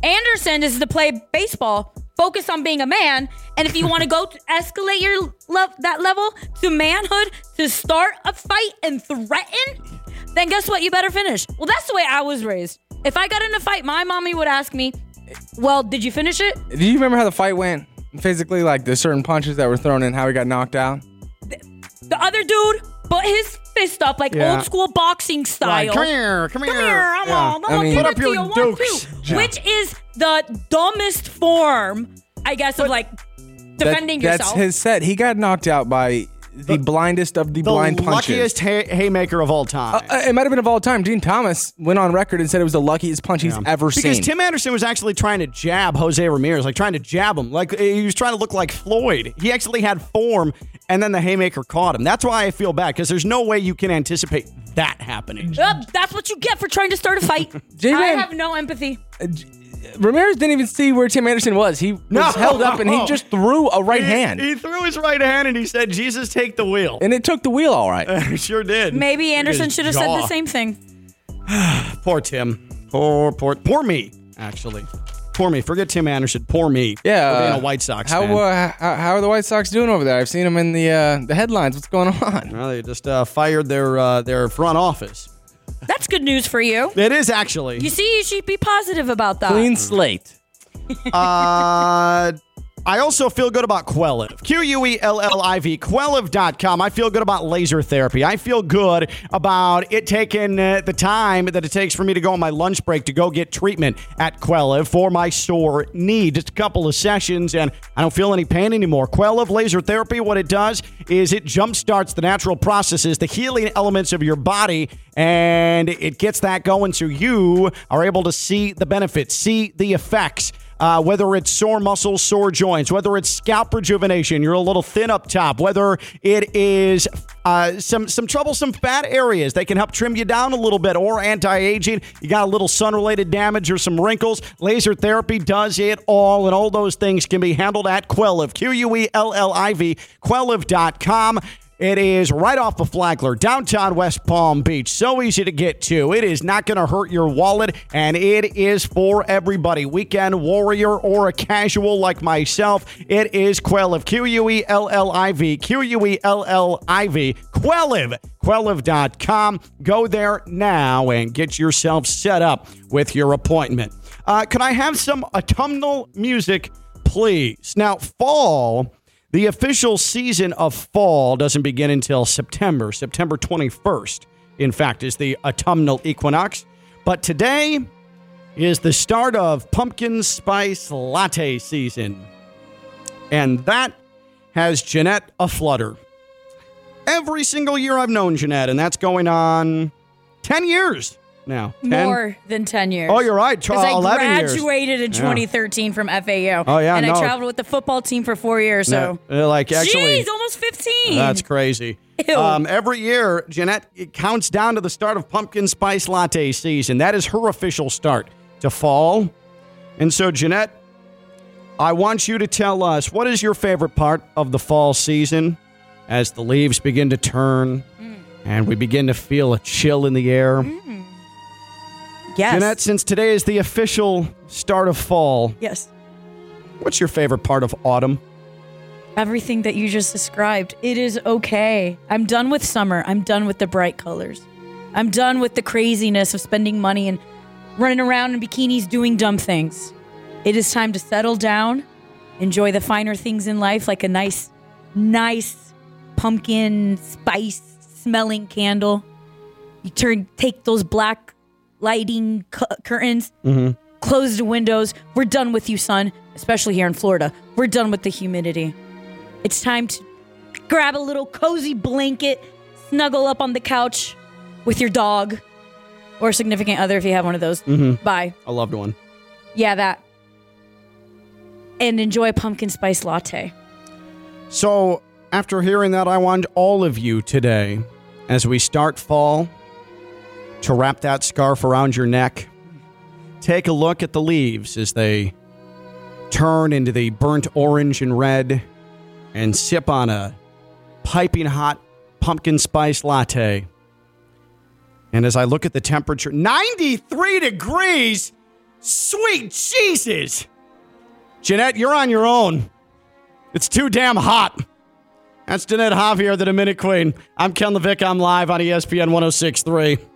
Anderson is to play baseball, focus on being a man, and if you want to go to escalate your love that level to manhood to start a fight and threaten, then guess what? You better finish. Well, that's the way I was raised. If I got in a fight, my mommy would ask me, "Well, did you finish it?" Do you remember how the fight went? Physically, like the certain punches that were thrown and how he got knocked out? The other dude put his fist up like Yeah. old school boxing style. Like, come here, come here. Come here, I'm Yeah. all, I'm I gonna mean- give Put it up to your you. One, dukes. two. Yeah. Which is the dumbest form, I guess, of like defending That- yourself. That's his set. He got knocked out by the, blindest of the, The blind punches. luckiest hay- haymaker of all time. Uh, it might have been of all time. Dean Thomas went on record and said it was the luckiest punch he's ever seen. because seen. Tim Anderson was actually trying to jab Jose Ramirez, like trying to jab him, like he was trying to look like Floyd. He actually had form, and then the haymaker caught him. That's why I feel bad because there's no way you can anticipate that happening. Yup, that's what you get for trying to start a fight. (laughs) J-Man- I have no empathy. Uh, Ramirez didn't even see where Tim Anderson was. He was No. held up and he (laughs) just threw a right He- hand. He threw his right hand and he said, "Jesus, take the wheel." and it took the wheel all right. (laughs) sure did. Maybe Anderson His should have said jaw. the same thing. (sighs) Poor Tim. Poor, poor, poor me. Actually, poor me. Forget Tim Anderson. Poor me. Yeah, for being uh, a White Sox How, fan. uh, how how are the White Sox doing over there? I've seen them in the uh, the headlines. What's going on? well, they just uh, fired their uh, their front office. That's good news for you. It is actually. You see, you should be positive about that. Clean slate. uh, I also feel good about Quelliv. Q U E L L I V. Quelliv.com. I feel good about laser therapy. I feel good about it taking uh, the time that it takes for me to go on my lunch break to go get treatment at Quelliv for my sore knee. Just a couple of sessions and I don't feel any pain anymore. Quelliv laser therapy, what it does is it jumpstarts the natural processes, the healing elements of your body, and it gets that going so you are able to see the benefits, see the effects. Uh, whether it's sore muscles, sore joints, whether it's scalp rejuvenation, you're a little thin up top, whether it is uh, some some troublesome fat areas, they can help trim you down a little bit, or anti-aging. You got a little sun-related damage or some wrinkles. Laser therapy does it all, and all those things can be handled at Quelliv, Q-U-E-L-L-I-V, Quelliv.com. It is right off of Flagler, downtown West Palm Beach. So easy to get to. It is not going to hurt your wallet, and it is for everybody. Weekend warrior or a casual like myself. It is Quelliv. Q U E L L I V. Q U E L L I V. Quelliv. Quelliv.com. Go there now and get yourself set up with your appointment. Uh, can I have some autumnal music, please? Now, fall. The official season of fall doesn't begin until September, September 21st. In fact, is the autumnal equinox. But today is the start of pumpkin spice latte season. And that has Jeanette aflutter. Every single year I've known Jeanette, and that's going on 10 years now. 10? More than 10 years. Oh, you're right. Because I 11 years. graduated in Yeah. 2013 from FAU. Oh, yeah, And no. I traveled with the football team for four years. So, No, uh, like actually, jeez, almost 15. That's crazy. Ew. Um, every year, Jeanette it counts down to the start of pumpkin spice latte season. That is her official start to fall. And so, Jeanette, I want you to tell us what is your favorite part of the fall season as the leaves begin to turn and we begin to feel a chill in the air. Yes. Jeanette, since today is the official start of fall, Yes. what's your favorite part of autumn? Everything that you just described. It is okay. I'm done with summer. I'm done with the bright colors. I'm done with the craziness of spending money and running around in bikinis doing dumb things. It is time to settle down, enjoy the finer things in life, like a nice, nice pumpkin spice smelling candle. You turn, take those black lighting cu- curtains, Mm-hmm. close the windows. We're done with you, son, especially here in Florida. We're done with the humidity. It's time to grab a little cozy blanket, snuggle up on the couch with your dog or significant other if you have one of those. Mhm. Bye. A loved one. Yeah, that. And enjoy a pumpkin spice latte. So, after hearing that, I want all of you today, as we start fall, to wrap that scarf around your neck. Take a look at the leaves as they turn into the burnt orange and red, and sip on a piping hot pumpkin spice latte. And as I look at the temperature, 93 degrees! Sweet Jesus! Jeanette, you're on your own. It's too damn hot. That's Jeanette Javier, the Dominic Queen. I'm Ken Levick. I'm live on ESPN 1063.